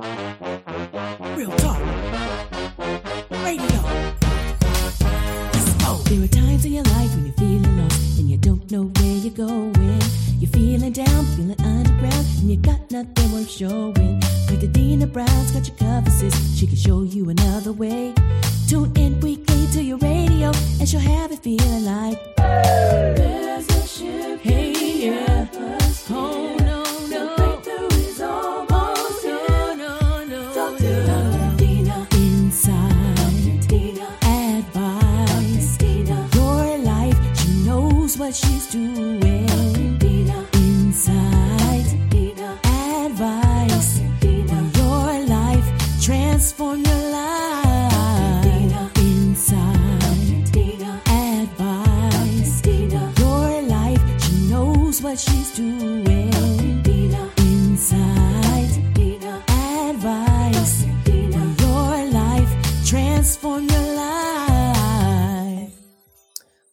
Real talk. Radio. Go. There are times in your life when you're feeling lost and you don't know where you're going. You're feeling down, feeling underground, and you got nothing worth showing. But the Dina Brown's got your cover, sis. She can show you another way. Tune in weekly to your radio, and she'll have it feeling like Hey, there's a ship. Hey, yeah. What she's doing.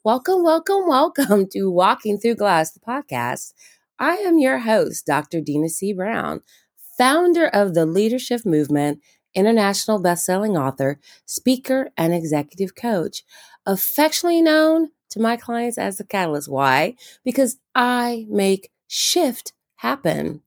Welcome, welcome, welcome to Walking Through Glass, the podcast. I am your host, Dr. Dina C. Brown, founder of the Leadership Movement, international best-selling author, speaker, and executive coach, affectionately known to my clients as the Catalyst. Why? Because I make shift happen.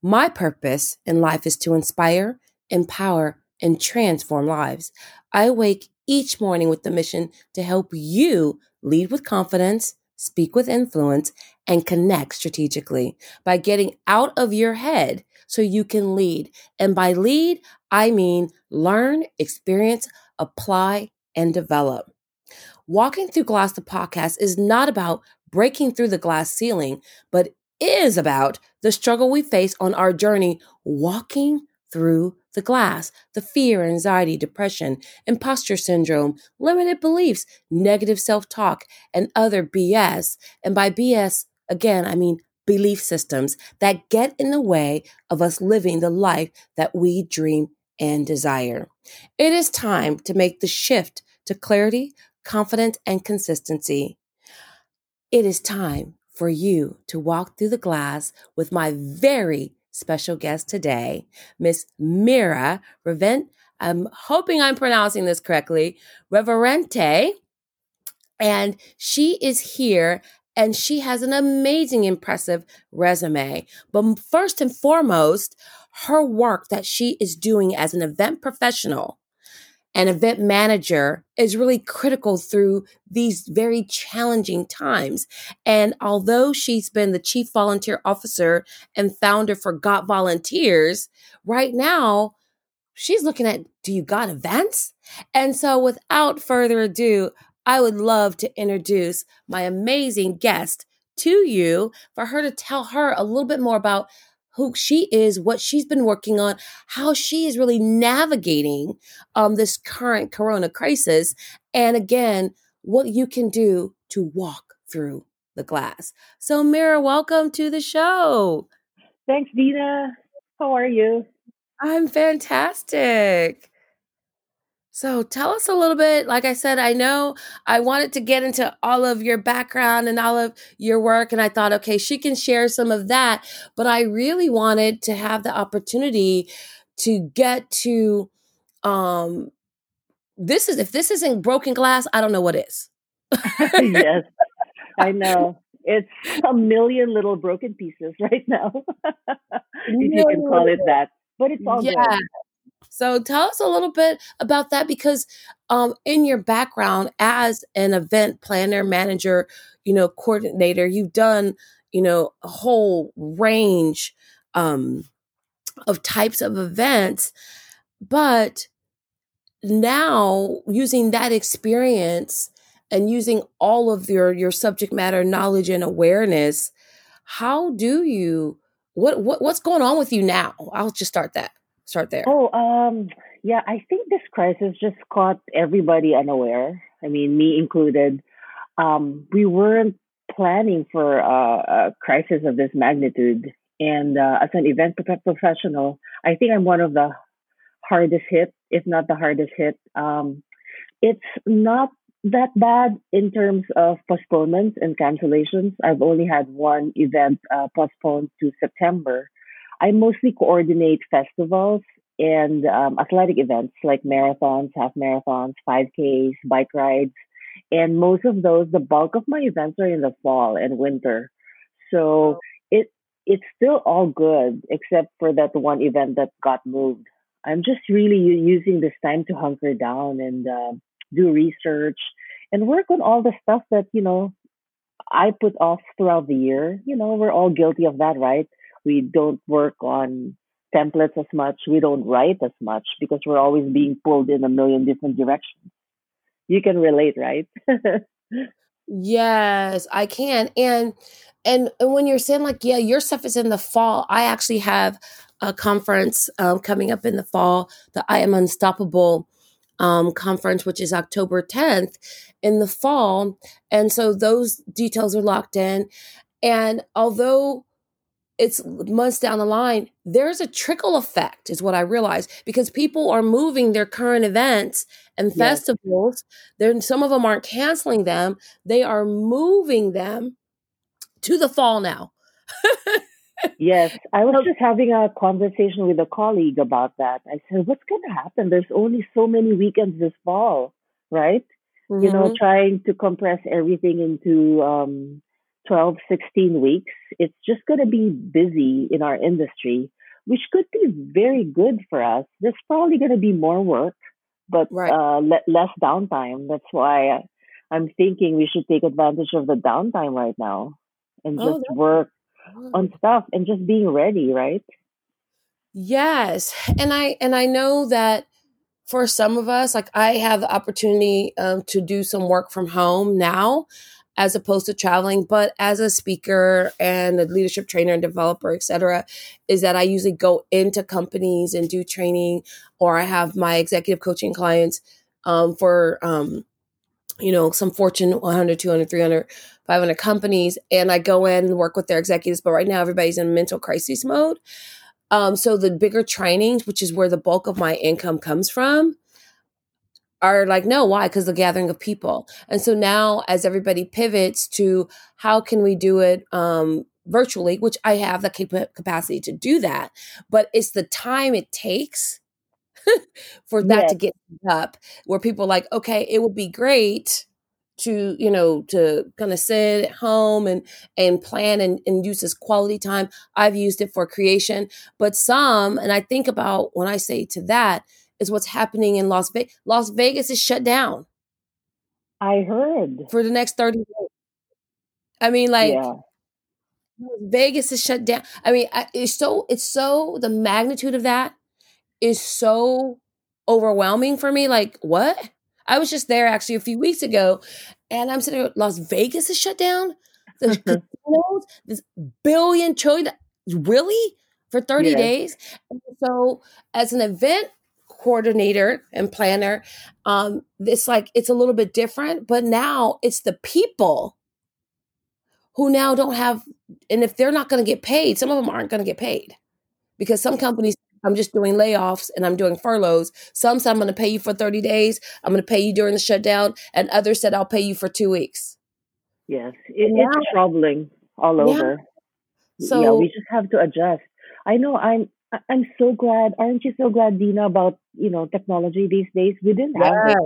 My purpose in life is to inspire, empower, and transform lives. I wake each morning with the mission to help you lead with confidence, speak with influence, and connect strategically by getting out of your head so you can lead. And by lead, I mean learn, experience, apply, and develop. Walking Through Glass, the podcast, is not about breaking through the glass ceiling, but is about the struggle we face on our journey walking through the glass, the fear, anxiety, depression, imposter syndrome, limited beliefs, negative self talk, and other BS. And by BS, again, I mean belief systems that get in the way of us living the life that we dream and desire. It is time to make the shift to clarity, confidence, and consistency. It is time for you to walk through the glass with my very special guest today, Miss Mira Revent. I'm hoping I'm pronouncing this correctly, Reverente. And she is here and she has an amazing, impressive resume. But first and foremost, her work that she is doing as an event professional and event manager is really critical through these very challenging times. And although she's been the chief volunteer officer and founder for Got Volunteers, right now she's looking at do you got events? And so without further ado, I would love to introduce my amazing guest to you for her to tell her a little bit more about who she is, what she's been working on, how she is really navigating um, this current corona crisis, and again, what you can do to walk through the glass. So, Mira, welcome to the show. Thanks, Dina. How are you? I'm fantastic. So tell us a little bit. Like I said, I know I wanted to get into all of your background and all of your work. And I thought, okay, she can share some of that. But I really wanted to have the opportunity to get to um this is if this isn't broken glass, I don't know what is. yes, I know. It's a million little broken pieces right now, if you can call it that. But it's all yeah. good. So tell us a little bit about that because um, in your background as an event planner, manager, you know, coordinator, you've done, you know, a whole range um, of types of events. But now using that experience and using all of your your subject matter knowledge and awareness, how do you what what what's going on with you now? I'll just start that start there. Oh, um, yeah, I think this crisis just caught everybody unaware. I mean, me included. Um, we weren't planning for a crisis of this magnitude. And uh, as an event professional, I think I'm one of the hardest hit, if not the hardest hit. Um, it's not that bad in terms of postponements and cancellations. I've only had one event uh, postponed to September. I mostly coordinate festivals and um, athletic events like marathons, half marathons, 5Ks, bike rides. And most of those, the bulk of my events are in the fall and winter. So it it's still all good except for that one event that got moved. I'm just really using this time to hunker down and uh, do research and work on all the stuff that you know I put off throughout the year. You know, we're all guilty of that, right? We don't work on templates as much. We don't write as much because we're always being pulled in a million different directions. You can relate, right? yes, I can. And and when you're saying like, yeah, your stuff is in the fall, I actually have a conference um, coming up in the fall, the I Am Unstoppable um, conference, which is October 10th in the fall. And so those details are locked in. And although it's months down the line, there's a trickle effect, is what I realize, because people are moving their current events and yes. festivals. Then some of them aren't canceling them; they are moving them to the fall now. yes, I was just having a conversation with a colleague about that. I said, "What's going to happen? There's only so many weekends this fall, right? Mm-hmm. You know, mm-hmm. trying to compress everything into." Um, 12, 16 weeks, it's just going to be busy in our industry, which could be very good for us. There's probably going to be more work, but right. uh, le- less downtime. That's why I'm thinking we should take advantage of the downtime right now and oh, just work on stuff and just being ready, right? Yes. And I and I know that for some of us, like I have the opportunity um, to do some work from home now as opposed to traveling but as a speaker and a leadership trainer and developer etc is that i usually go into companies and do training or i have my executive coaching clients um, for um, you know some fortune 100 200 300 500 companies and i go in and work with their executives but right now everybody's in mental crisis mode. Um, so the bigger trainings which is where the bulk of my income comes from are like, no, why? Because the gathering of people. And so now, as everybody pivots to how can we do it um, virtually, which I have the cap- capacity to do that, but it's the time it takes for that to get up, where people are like, okay, it would be great to you know to kind of sit at home and and plan and, and use this quality time i've used it for creation but some and i think about when i say to that is what's happening in Las Vegas. Las Vegas is shut down. I heard. For the next 30 days. I mean, like, yeah. Vegas is shut down. I mean, it's so, it's so, the magnitude of that is so overwhelming for me. Like, what? I was just there actually a few weeks ago and I'm sitting there, Las Vegas is shut down. The casinos, this billion trillion, really? For 30 yeah. days. And so, as an event coordinator and planner. Um it's like it's a little bit different but now it's the people who now don't have and if they're not going to get paid some of them aren't going to get paid. Because some companies i'm just doing layoffs and i'm doing furloughs. Some said i'm going to pay you for 30 days i'm going to pay you during the shutdown and others said i'll pay you for two weeks. Yes it, it's troubling all over. Yeah. so yeah, we just have to adjust. I know i'm I'm so glad. Aren't you so glad, Dina, about you know technology these days? We didn't have it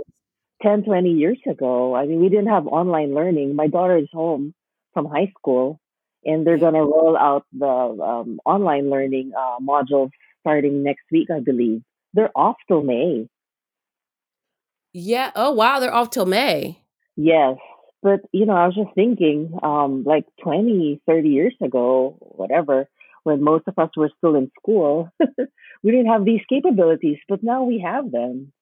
10, 20 years ago. I mean, we didn't have online learning. My daughter is home from high school, and they're gonna roll out the um, online learning uh, modules starting next week, I believe. They're off till May. Yeah. Oh wow, they're off till May. Yes. But you know, I was just thinking, um, like 20, 30 years ago, whatever, when most of us were still in school, we didn't have these capabilities, but now we have them.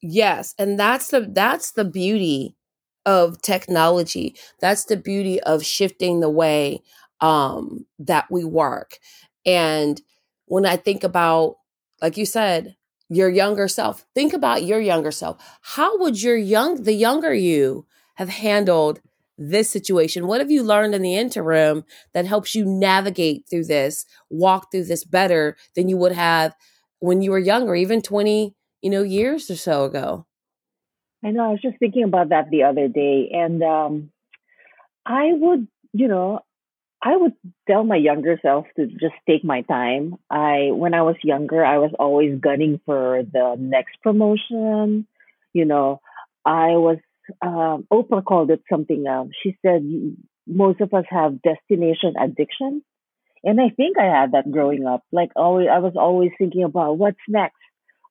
Yes, and that's the that's the beauty of technology. That's the beauty of shifting the way um that we work. And when I think about like you said, your younger self, think about your younger self. How would your young the younger you have handled this situation? What have you learned in the interim that helps you navigate through this, walk through this better than you would have when you were younger, even 20, you know, years or so ago? I know. I was just thinking about that the other day. And um, I would, you know, I would tell my younger self to just take my time. I when I was younger, I was always gunning for the next promotion. You know, I was um, Oprah called it something. Um, she said most of us have destination addiction, and I think I had that growing up. Like always, I was always thinking about what's next,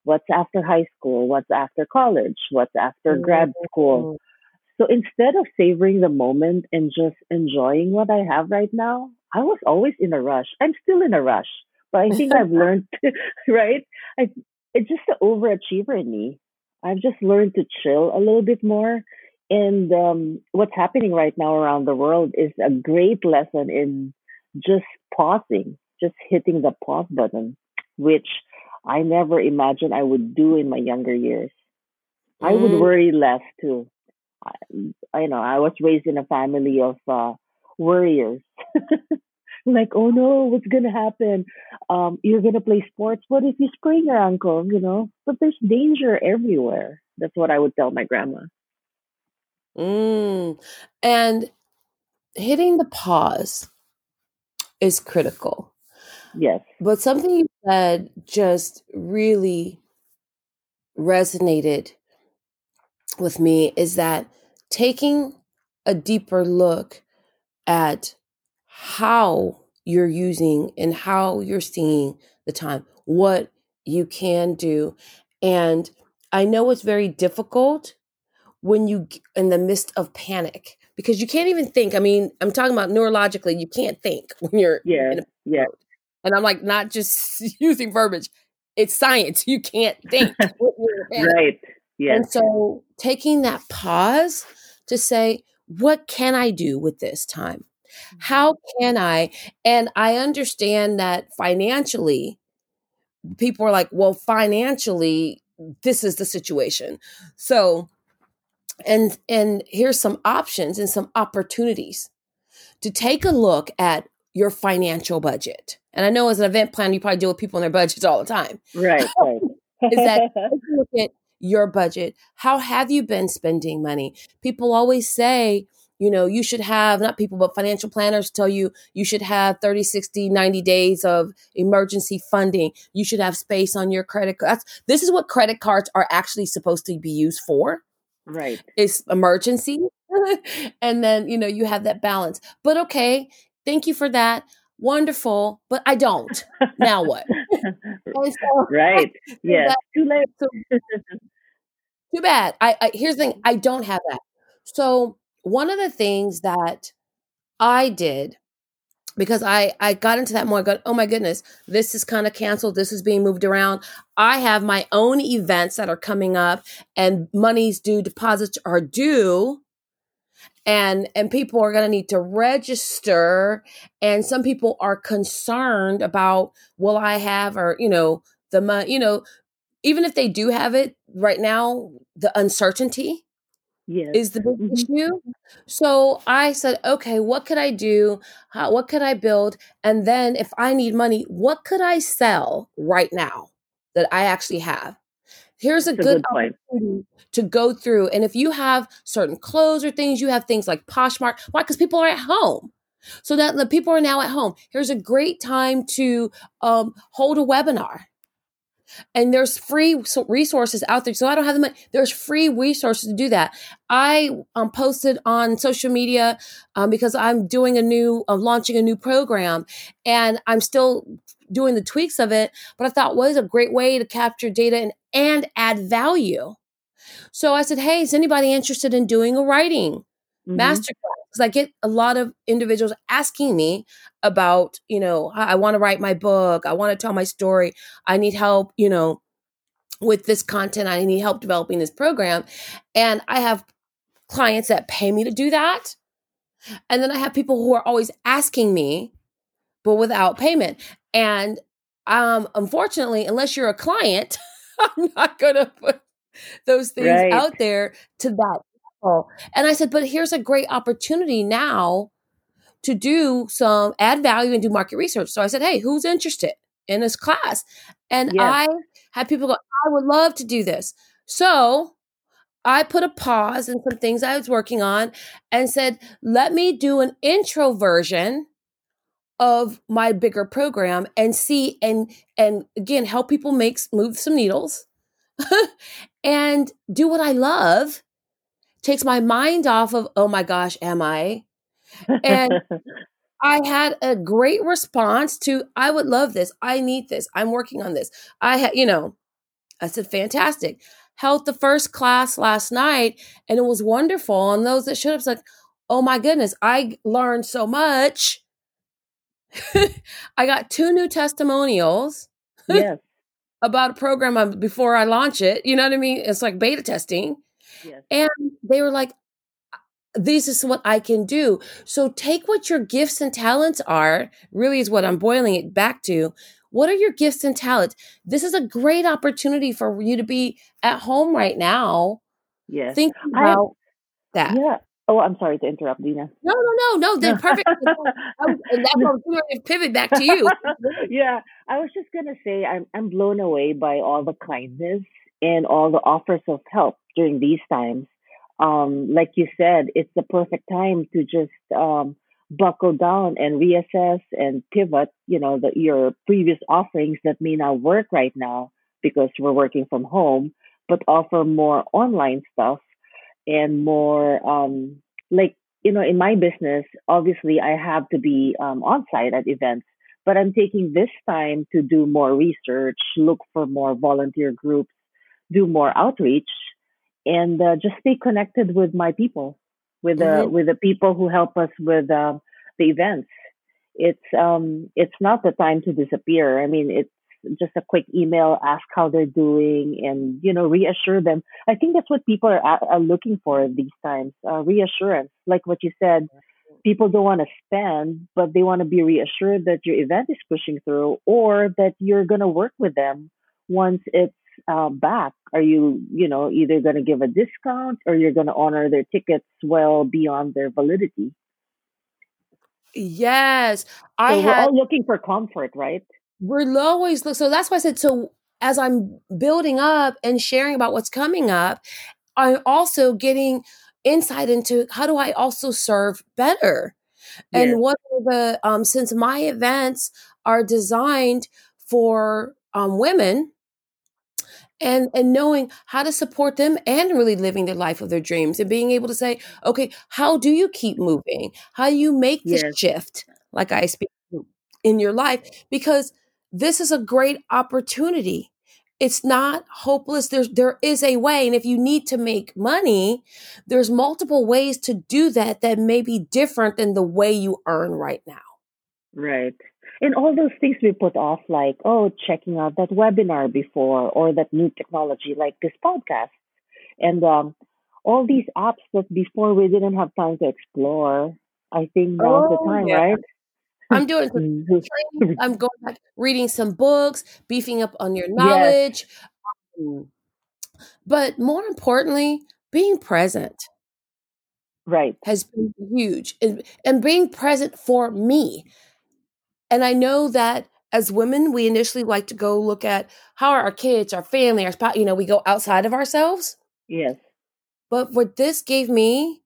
what's after high school, what's after college, what's after mm-hmm. grad school. So instead of savoring the moment and just enjoying what I have right now, I was always in a rush. I'm still in a rush, but I think I've learned, right? I, it's just the overachiever in me. I've just learned to chill a little bit more. And um, what's happening right now around the world is a great lesson in just pausing, just hitting the pause button, which I never imagined I would do in my younger years. Mm. I would mm. worry less too. I, I know I was raised in a family of uh, worriers. like, oh no, what's gonna happen? Um, you're gonna play sports. What if you sprain your ankle? You know, but there's danger everywhere. That's what I would tell my grandma. Mm. And hitting the pause is critical. Yes. But something you said just really resonated with me is that taking a deeper look at how you're using and how you're seeing the time, what you can do. And I know it's very difficult when you in the midst of panic because you can't even think. I mean, I'm talking about neurologically, you can't think when you're yeah, yeah. And I'm like not just using verbiage. It's science. You can't think. right. Yeah. And so taking that pause to say, what can I do with this time? How mm-hmm. can I? And I understand that financially, people are like, well, financially, this is the situation. So, and and here's some options and some opportunities to take a look at your financial budget. And I know as an event planner, you probably deal with people and their budgets all the time. Right. right. is that look at your budget. How have you been spending money? People always say, you know, you should have, not people, but financial planners tell you you should have 30, 60, 90 days of emergency funding. You should have space on your credit cards. This is what credit cards are actually supposed to be used for. Right. It's emergency. and then, you know, you have that balance. But okay, thank you for that. Wonderful, but I don't. Now what? so, right. Yes. Too late. So, too bad. I, I here's the thing. I don't have that. So one of the things that I did because I I got into that more. I got, oh my goodness, this is kind of canceled. This is being moved around. I have my own events that are coming up, and monies due, deposits are due, and and people are going to need to register. And some people are concerned about will I have or you know the money. You know, even if they do have it right now, the uncertainty yes. is the big mm-hmm. issue. So I said, okay, what could I do? How, what could I build? And then if I need money, what could I sell right now that I actually have? Here's a good, good opportunity to go through. And if you have certain clothes or things, you have things like Poshmark. Why? Because people are at home. So that the people are now at home. Here's a great time to um, hold a webinar and there's free resources out there. So I don't have the money. There's free resources to do that. I um, posted on social media um, because I'm doing a new, I'm launching a new program, and I'm still doing the tweaks of it. But I thought was well, a great way to capture data and and add value. So I said, hey, is anybody interested in doing a writing mm-hmm. masterclass? Because I get a lot of individuals asking me about, you know, I, I want to write my book, I want to tell my story, I need help, you know, with this content, I need help developing this program. And I have clients that pay me to do that. And then I have people who are always asking me, but without payment. And um, unfortunately, unless you're a client, I'm not going to put those things right. out there to that Oh, and I said, but here's a great opportunity now to do some add value and do market research. So I said, hey, who's interested in this class? And yes. I had people go, I would love to do this. So I put a pause in some things I was working on and said, let me do an intro version of my bigger program and see and and again help people make move some needles and do what I love takes my mind off of oh my gosh am I and I had a great response to I would love this I need this I'm working on this I had you know I said fantastic held the first class last night and it was wonderful and those that showed up like oh my goodness I learned so much I got two new testimonials. Yes. about a program before I launch it. You know what I mean? It's like beta testing. Yes. And they were like, uh, this is what I can do. So take what your gifts and talents are, really is what I'm boiling it back to. What are your gifts and talents? This is a great opportunity for you to be at home right now. Yes. Think about I, that. Yeah. Oh, I'm sorry to interrupt, Dina. No, no, no, no. They're perfect. and that's what I'm going to pivot back to you. yeah, I was just gonna say I'm I'm blown away by all the kindness and all the offers of help during these times. Um, like you said, it's the perfect time to just um, buckle down and reassess and pivot. You know, the, your previous offerings that may not work right now because we're working from home, but offer more online stuff and more um, like you know in my business obviously i have to be um, on site at events but i'm taking this time to do more research look for more volunteer groups do more outreach and uh, just stay connected with my people with the mm-hmm. with the people who help us with uh, the events it's um it's not the time to disappear i mean it's just a quick email, ask how they're doing, and you know reassure them. I think that's what people are, are looking for these times: uh, reassurance. Like what you said, people don't want to spend, but they want to be reassured that your event is pushing through, or that you're going to work with them once it's uh, back. Are you, you know, either going to give a discount or you're going to honor their tickets well beyond their validity? Yes, I. So we're all looking for comfort, right? we're always look so that's why I said so as I'm building up and sharing about what's coming up, I'm also getting insight into how do I also serve better? And what are the um since my events are designed for um women and and knowing how to support them and really living the life of their dreams and being able to say okay how do you keep moving how do you make this yes. shift like i speak in your life because this is a great opportunity. It's not hopeless. There's there is a way. And if you need to make money, there's multiple ways to do that that may be different than the way you earn right now. Right. And all those things we put off, like, oh, checking out that webinar before or that new technology like this podcast. And um, all these apps that before we didn't have time to explore. I think now's oh, the time, yeah. right? I'm doing training. I'm going back, reading some books, beefing up on your knowledge. Yes. Um, but more importantly, being present. Right. Has been huge. And, and being present for me. And I know that as women, we initially like to go look at how are our kids, our family, our spot, you know, we go outside of ourselves. Yes. But what this gave me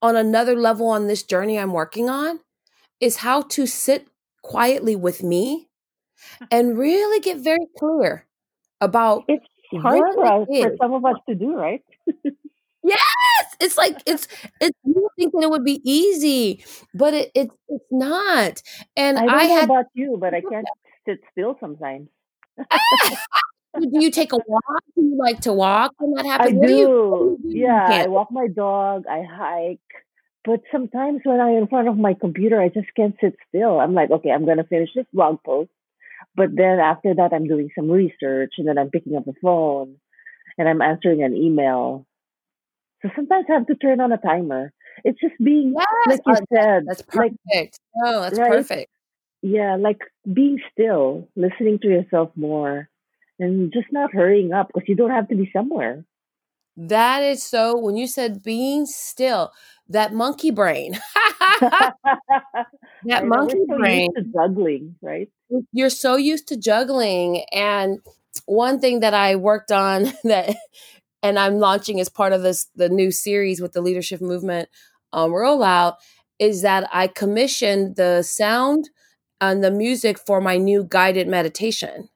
on another level on this journey I'm working on is how to sit quietly with me uh-huh. and really get very clear about it's hard for, for some of us to do, right? yes, it's like it's it's you think that it would be easy, but it, it it's not. And I don't I know had, about you, but I can't sit still sometimes. do you take a walk? Do you like to walk when that happens? I do. do, you, do yeah, I walk my dog. I hike. But sometimes when I'm in front of my computer, I just can't sit still. I'm like, okay, I'm going to finish this blog post. But then after that, I'm doing some research and then I'm picking up the phone and I'm answering an email. So sometimes I have to turn on a timer. It's just being, yes, like you said, that's perfect. Like, no, that's right? perfect. Yeah, like being still, listening to yourself more, and just not hurrying up because you don't have to be somewhere. That is so, when you said being still, that monkey brain. that right, monkey so brain. juggling, right? You're so used to juggling. And one thing that I worked on that, and I'm launching as part of this, the new series with the leadership movement um, rollout, is that I commissioned the sound and the music for my new guided meditation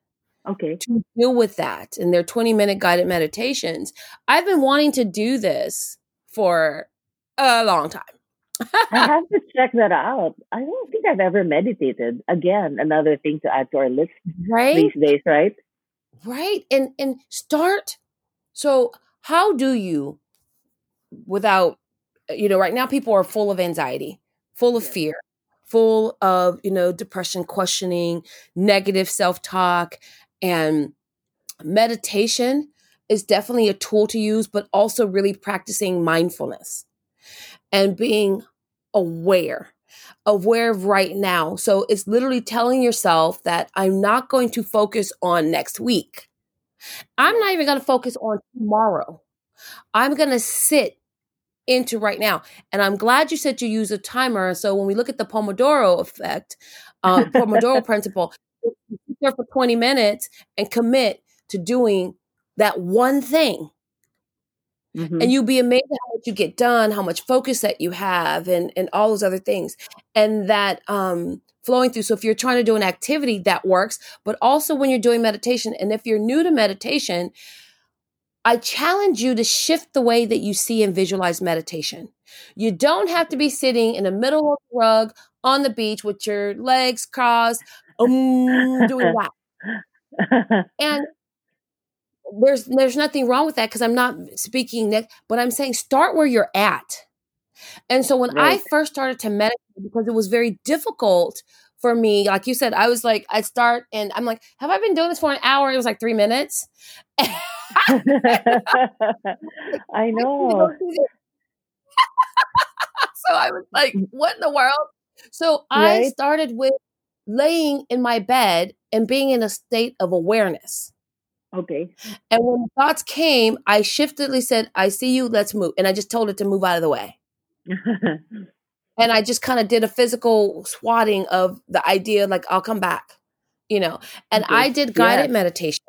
Okay. to deal with that. And they're 20 minute guided meditations. I've been wanting to do this for a long time. I have to check that out. I don't think I've ever meditated. Again, another thing to add to our list right? these days, right? Right. And and start so how do you without you know, right now people are full of anxiety, full of Yes. fear, full of, you know, depression, questioning, negative self-talk and meditation is definitely a tool to use, but also really practicing mindfulness and being aware, aware of right now. So it's literally telling yourself that I'm not going to focus on next week. I'm not even going to focus on tomorrow. I'm going to sit into right now. And I'm glad you said you use a timer. So when we look at the Pomodoro effect, uh, Pomodoro principle, sit there for 20 minutes and commit to doing that one thing Mhm. and you'll be amazed at how much you get done how much focus that you have and and all those other things and that um flowing through. So if you're trying to do an activity that works but also when you're doing meditation and if you're new to meditation i challenge you to shift the way that you see and visualize meditation. You don't have to be sitting in the middle of the rug on the beach with your legs crossed um, doing that. And there's there's nothing wrong with that because I'm not speaking next, but I'm saying start where you're at. And so when I first started to meditate, because it was very difficult for me, like you said, I was like, I start and I'm like, have I been doing this for an hour? It was like three minutes. I know. so I was like, mm. what in the world? So I started with laying in my bed and being in a state of awareness. Okay. And when thoughts came, I shiftedly said, I see you, let's move. And I just told it to move out of the way. And I just kind of did a physical swatting of the idea, like, I'll come back, you know. And Okay. I did guided Yeah. meditation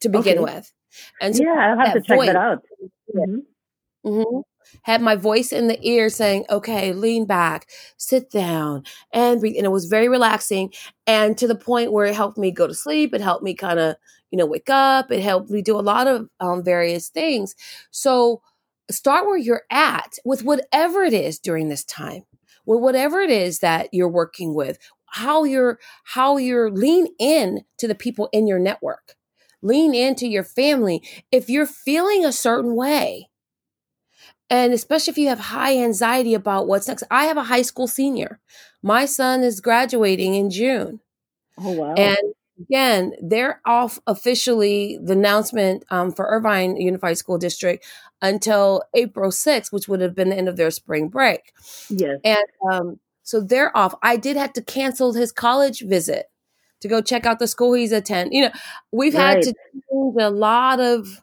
to begin Okay. with. And so yeah, I'll have to check voice- that out. Mhm. Mhm. Had my voice in the ear saying, okay, lean back, sit down, and breathe. And it was very relaxing. And to the point where it helped me go to sleep. It helped me kind of, you know, wake up. It helped me do a lot of um, various things. So start where you're at with whatever it is during this time, with whatever it is that you're working with, how you're, how you're lean in to the people in your network, lean into your family. If you're feeling a certain way, and especially if you have high anxiety about what's next. I have a high school senior. My son is graduating in June. Oh wow. And again, they're off officially the announcement um, for Irvine Unified School District until April 6th, which would have been the end of their spring break. yes. And um, so they're off. I did have to cancel his college visit to go check out the school he's attend. You know, we've had to change a lot of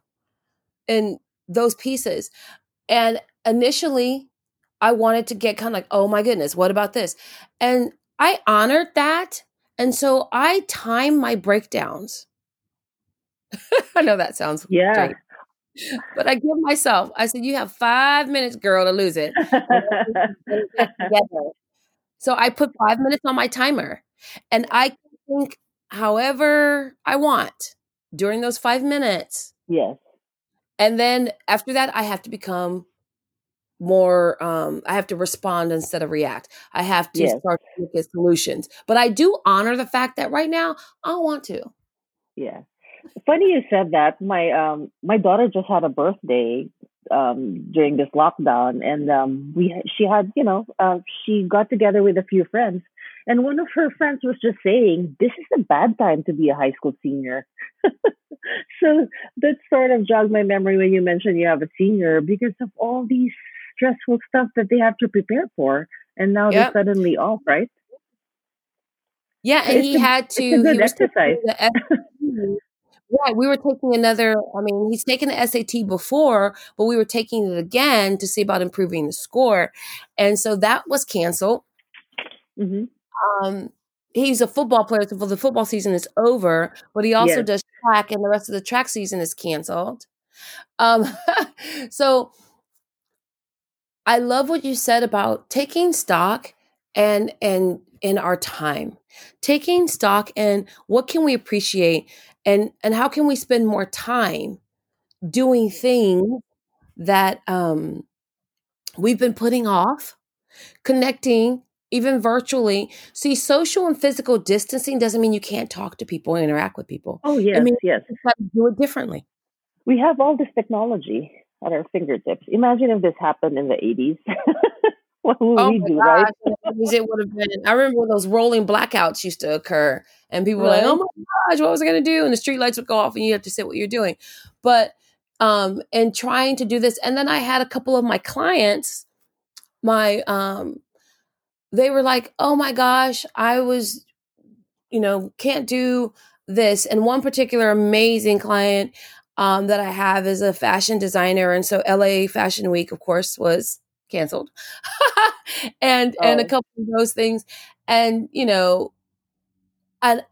in those pieces. And initially, I wanted to get kind of like, oh my goodness, what about this? And I honored that. And so I time my breakdowns. I know that sounds Yeah. strange, but I give myself, I said, you have five minutes, girl, to lose it. So I put five minutes on my timer and I can think however I want during those five minutes. yes. And then after that, I have to become more, um, I have to respond instead of react. I have to Yes. start to look at solutions. But I do honor the fact that right now I want to. Yeah. Funny you said that. My um my daughter just had a birthday um during this lockdown and um we she had, you know, uh she got together with a few friends and one of her friends was just saying, This is a bad time to be a high school senior. so that sort of jogged my memory when you mentioned you have a senior because of all these stressful stuff that they have to prepare for and now Yep. they're suddenly off, right? Yeah, and it's he a- had it's to. a good he exercise. Right, we were taking another. I mean, he's taken the SAT before, but we were taking it again to see about improving the score, and so that was canceled. hmm Um, he's a football player, so the football season is over, but he also Yes. does track, and the rest of the track season is canceled. Um, so I love what you said about taking stock and and in our time. Taking stock in what can we appreciate and and how can we spend more time doing things that um we've been putting off connecting even virtually. See social and physical distancing doesn't mean you can't talk to people and interact with people. Oh yes i mean yes. you do it differently. We have all this technology at our fingertips imagine if this happened in the 80s what would Oh we do right gosh, 80s, it would have been. I remember those rolling blackouts used to occur, and people were like, "Oh my gosh, what was I going to do?" And the street lights would go off, and you have to sit what you're doing. But um, and trying to do this, and then I had a couple of my clients, my um, they were like, "Oh my gosh, I was, you know, can't do this." And one particular amazing client um, that I have is a fashion designer, and so LA Fashion Week, of course, was canceled, and and a oh. couple of those things, and you know, and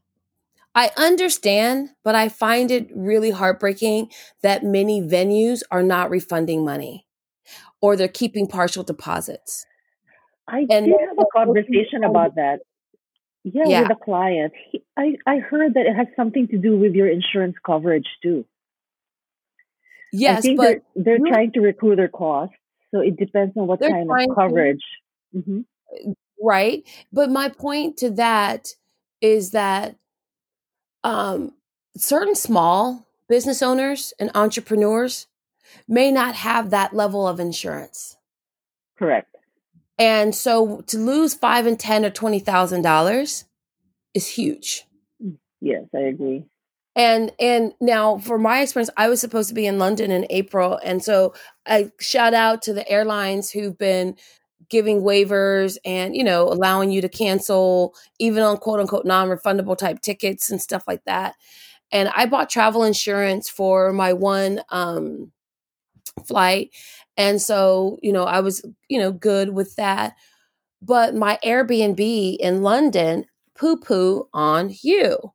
I understand, but I find it really heartbreaking that many venues are not refunding money or they're keeping partial deposits. i And did have a conversation about that. Yeah yeah, with a client. He, i i heard that it has something to do with your insurance coverage too. I yes, think but they're they're you- trying to recoup their costs, so it depends on what kind of to coverage. hmm right. But my point to that is that um, certain small business owners and entrepreneurs may not have that level of insurance. Correct. And so to lose five and ten or twenty thousand dollars is huge. Yes, I agree. And and now for my experience, I was supposed to be in London in April. And so I shout out to the airlines who've been giving waivers and, you know, allowing you to cancel even on quote unquote non-refundable type tickets and stuff like that. And I bought travel insurance for my one um flight. And so, you know, I was, you know, good with that. But my Airbnb in London poo poo on you.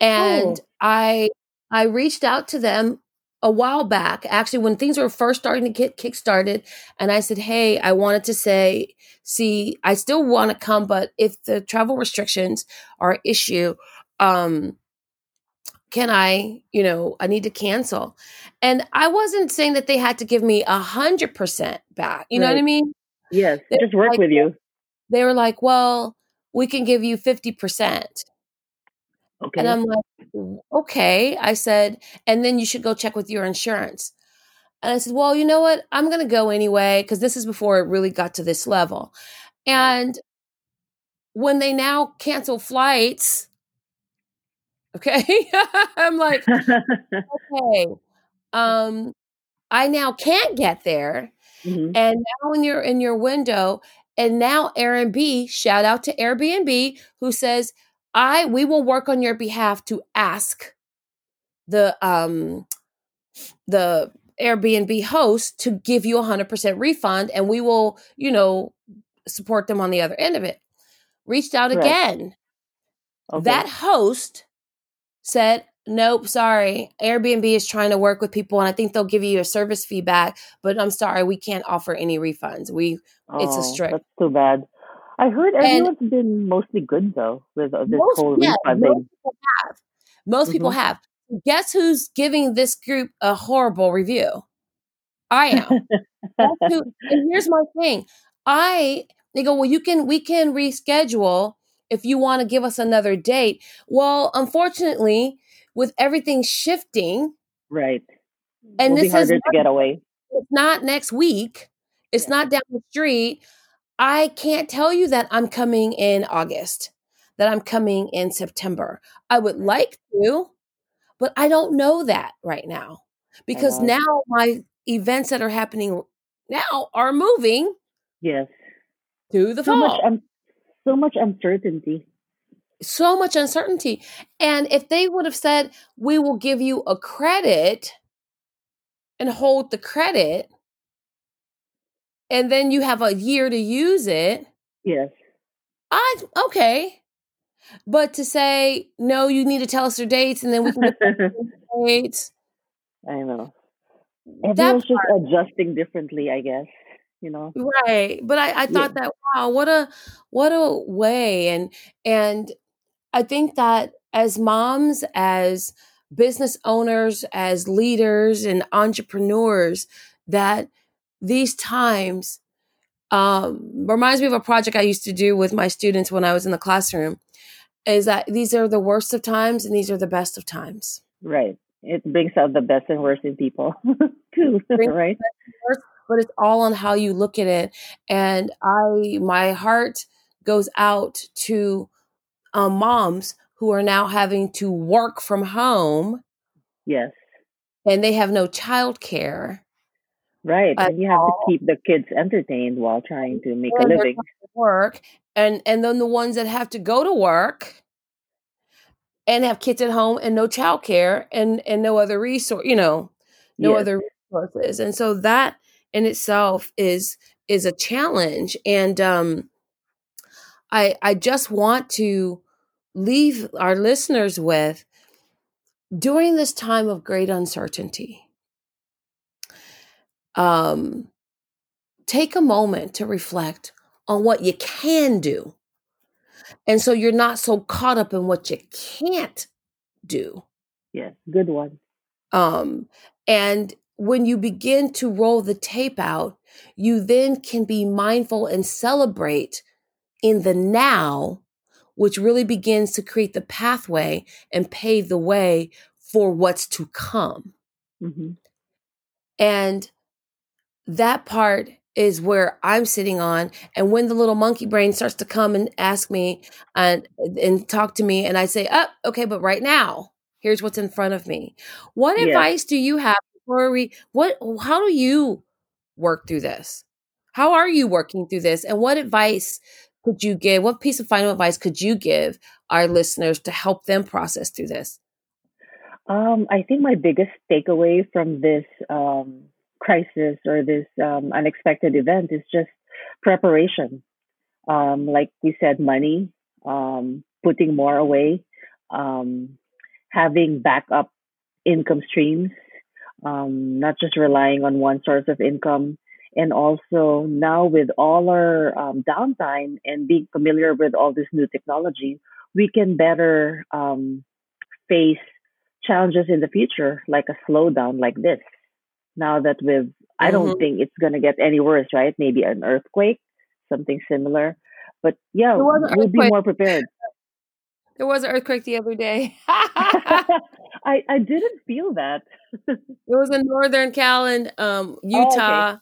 And Oh, I I reached out to them a while back, actually when things were first starting to get kickstarted, and I said, "Hey, I wanted to say, see, I still want to come, but if the travel restrictions are an issue, um, can I, you know, I need to cancel." And I wasn't saying that they had to give me a hundred percent back. You know what I mean? Yes, They just work like, with you. they were like, "Well, we can give you fifty percent." And Okay. I'm like, okay. I said, and then you should go check with your insurance. And I said, well, you know what? I'm going to go anyway, because this is before it really got to this level. And when they now cancel flights, okay, I'm like, okay, um, I now can't get there. hmm And now in your in your window, and now Airbnb, shout out to Airbnb, who says, I we will work on your behalf to ask the um the Airbnb host to give you a hundred percent refund and we will, you know, support them on the other end of it. Reached out Correct. again. That host said, Nope, sorry. Airbnb is trying to work with people and I think they'll give you a service feedback, but I'm sorry, we can't offer any refunds. We it's a Oh, strict that's too bad. I heard and everyone's been mostly good though with uh, this most whole yeah, most refunding. people have. Most people hmm have. Guess who's giving this group a horrible review? I am. Who and here's my thing. I they go, well, you can we can reschedule if you want to give us another date. Well, unfortunately, with everything shifting, right. and Will this is harder not, to get away. it's not next week, it's Yeah. not down the street. I can't tell you that I'm coming in August, that I'm coming in September. I would like to, but I don't know that right now because now my events that are happening now are moving Yes. to the So much fall. um so much uncertainty. So much uncertainty. And if they would have said, we will give you a credit and hold the credit, and then you have a year to use it, Yes. I okay. But to say, no, you need to tell us your dates and then we can dates, I know. Everyone's just adjusting differently, I guess. you know. Right. But I, I Yeah. thought that wow, what a what a way. And and I think that as moms, as business owners, as leaders and entrepreneurs, that these times um, reminds me of a project I used to do with my students when I was in the classroom. Is that these are the worst of times and these are the best of times. Right. It brings out the best and worst in people too, right? but it's all on how you look at it. And I, my heart goes out to um, moms who are now having to work from home Yes. and they have no child care. Right. And you have to keep the kids entertained while trying to make a And they're living. work, and and then the ones that have to go to work and have kids at home and no child care and and no other resource, you know, no Yes. other resources, and so that in itself is is a challenge. And um, I I just want to leave our listeners with during this time of great uncertainty. Um, take a moment to reflect on what you can do. And so you're not so caught up in what you can't do. Yes. Good one. Um, and when you begin to roll the tape out, you then can be mindful and celebrate in the now, which really begins to create the pathway and pave the way for what's to come. hmm And that part is where I'm sitting on. And when the little monkey brain starts to come and ask me and and talk to me, and I say, "Oh, okay, but right now, here's what's in front of me." What Yes. advice do you have before we? What? How do you work through this? How are you working through this? And what advice could you give? What piece of final advice could you give our listeners to help them process through this? Um, I think my biggest takeaway from this um, crisis or this um, unexpected event is just preparation. Um, like we said, money, um, putting more away, um, having backup income streams, um, not just relying on one source of income. And also now with all our um, downtime and being familiar with all this new technology, we can better face challenges in the future, like a slowdown like this. Now that we've, I don't Mhm. think it's going to get any worse, right? Maybe an earthquake, something similar. But yeah, There was an we'll be more prepared. There was an earthquake the other day. I, I didn't feel that. It was in Northern Cal and um, Oh, okay. Utah,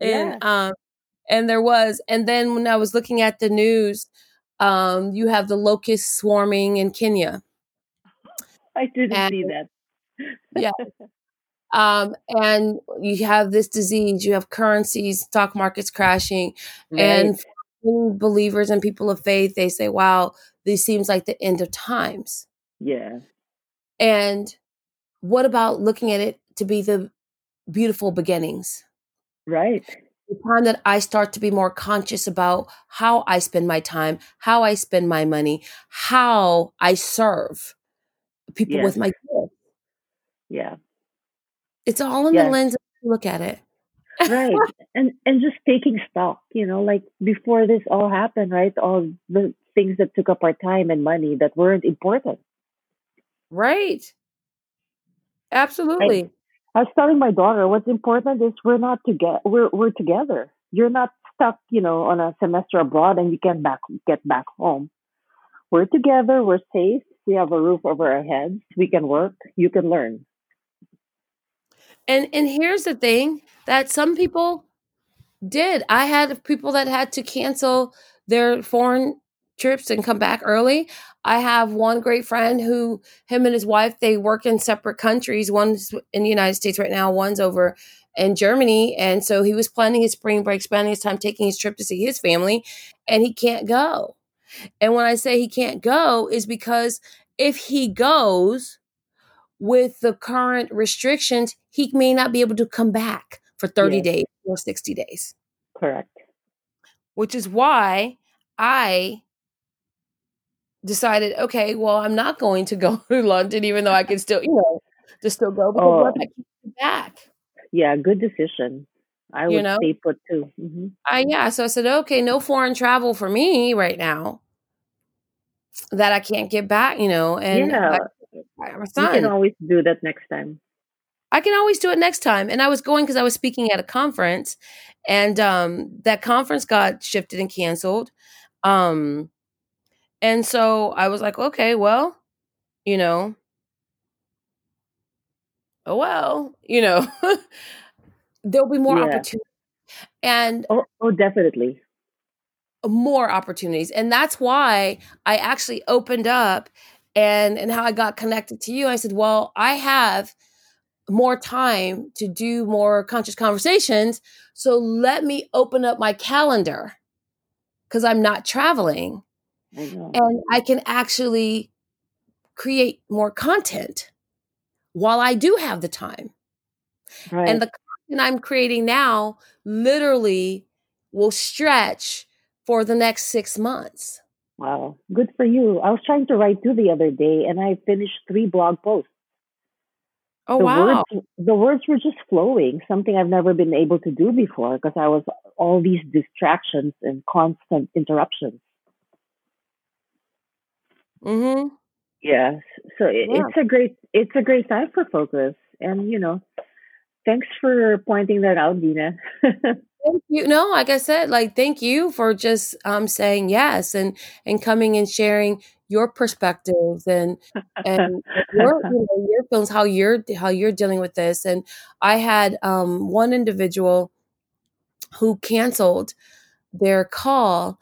and um, and there was. And then when I was looking at the news, um, you have the locusts swarming in Kenya. I didn't And- see that. Yeah. Um, and you have this disease. You have currencies, stock markets crashing, and Right. for believers and people of faith, they say, "Wow, this seems like the end of times." Yeah. And what about looking at it to be the beautiful beginnings? Right. the time that I start to be more conscious about how I spend my time, how I spend my money, how I serve people Yes. with my gifts. Yeah. It's all in the lens of how you look at it. right and and just taking stock you know like before this all happened right all the things that took up our time and money that weren't important right. Absolutely. i was telling my daughter what's important is we're not together we're we're together you're not stuck you know on a semester abroad and you can back get back home we're together we're safe we have a roof over our heads we can work you can learn And and here's the thing that some people did. I had people that had to cancel their foreign trips and come back early. I have one great friend who him and his wife they work in separate countries. One's in the United States right now, one's over in Germany, and so he was planning his spring break, spending his time taking his trip to see his family, and he can't go. And when I say he can't go is because if he goes, with the current restrictions, he may not be able to come back for 30 Yes. days or 60 days, correct which is why I decided, okay, well, I'm not going to go to London, even though I can still, you know, to still go because what Oh. I can't come back? yeah good decision I would You know? stay put too. hmm I yeah, so I said, okay, no foreign travel for me right now. That I can't get back, you know, and yeah, I, you can always do that next time. I can always do it next time. And I was going because I was speaking at a conference, and um, that conference got shifted and canceled. Um, and so I was like, okay, well, you know, oh well, you know, there'll be more Yeah. opportunities and Oh, oh, definitely. more opportunities. And that's why I actually opened up and and how I got connected to you. I said, well, I have more time to do more conscious conversations. So let me open up my calendar because I'm not traveling I and I can actually create more content while I do have the time. right. And the content I'm creating now literally will stretch for the next six months. Wow. Good for you. I was trying to write too the other day, and I finished three blog posts. Oh, the wow. words, the words were just flowing. Something I've never been able to do before because I was all these distractions and constant interruptions. hmm Yes. So it, Yeah. it's a great it's a great time for focus, and you know, thanks for pointing that out, Dina. Thank you. No, like I said, like thank you for just um saying yes and and coming and sharing your perspectives and and your you know, your feelings, how you're how you're dealing with this. And I had um one individual who canceled their call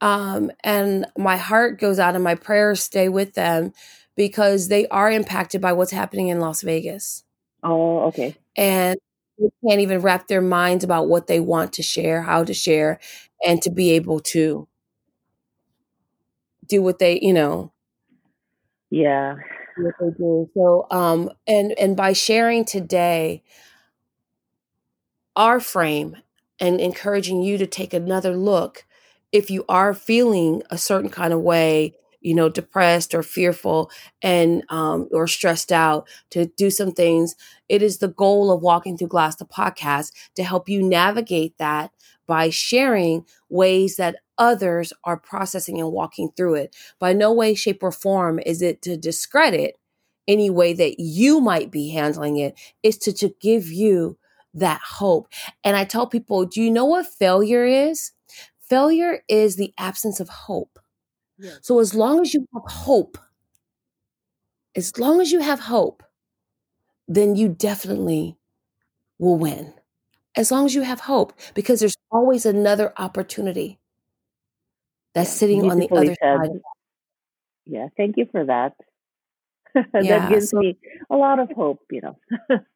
um and my heart goes out and my prayers stay with them because they are impacted by what's happening in Las Vegas. oh, okay. And they can't even wrap their minds about what they want to share, how to share, and to be able to do what they, you know, Yeah. what they do. So, um, and and by sharing today our frame and encouraging you to take another look if you are feeling a certain kind of way you know depressed or fearful and um, or stressed out to do some things it is the goal of walking through glass the podcast to help you navigate that by sharing ways that others are processing and walking through it by no way shape or form is it to discredit any way that you might be handling it is to, to give you that hope. And I tell people, do you know what failure is? Failure is the absence of hope. So as long as you have hope, as long as you have hope, then you definitely will win. As long as you have hope, because there's always another opportunity that's Yeah, sitting on the other said. side. Yeah, thank you for that. Yeah, that gives so- me a lot of hope, you know.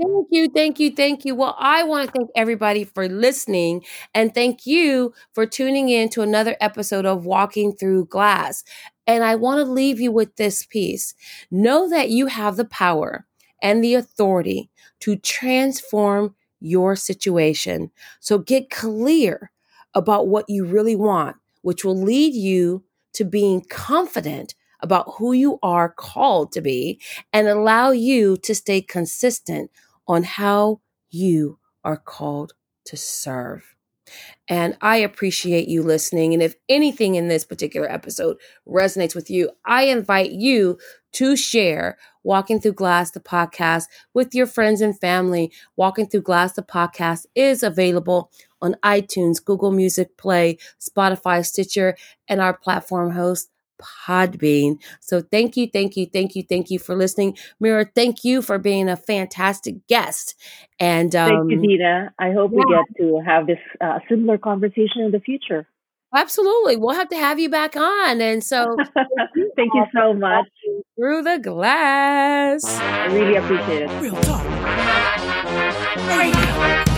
Thank you, thank you, thank you. Well, I want to thank everybody for listening and thank you for tuning in to another episode of Walking Through Glass. And I want to leave you with this piece. Know that you have the power and the authority to transform your situation. So get clear about what you really want, which will lead you to being confident about who you are called to be and allow you to stay consistent on how you are called to serve. And I appreciate you listening. And if anything in this particular episode resonates with you, I invite you to share Walking Through Glass, the podcast, with your friends and family. Walking Through Glass, the podcast is available on iTunes, Google Music Play, Spotify, Stitcher, and our platform host, Podbean. So thank you, thank you, thank you, thank you for listening. Mira, thank you for being a fantastic guest. And um, Thank you, Dina. I hope we get to have this uh, similar conversation in the future. absolutely, we'll have to have you back on. And so Thank you so much. through the glass. I really appreciate it. Real talk. Radio.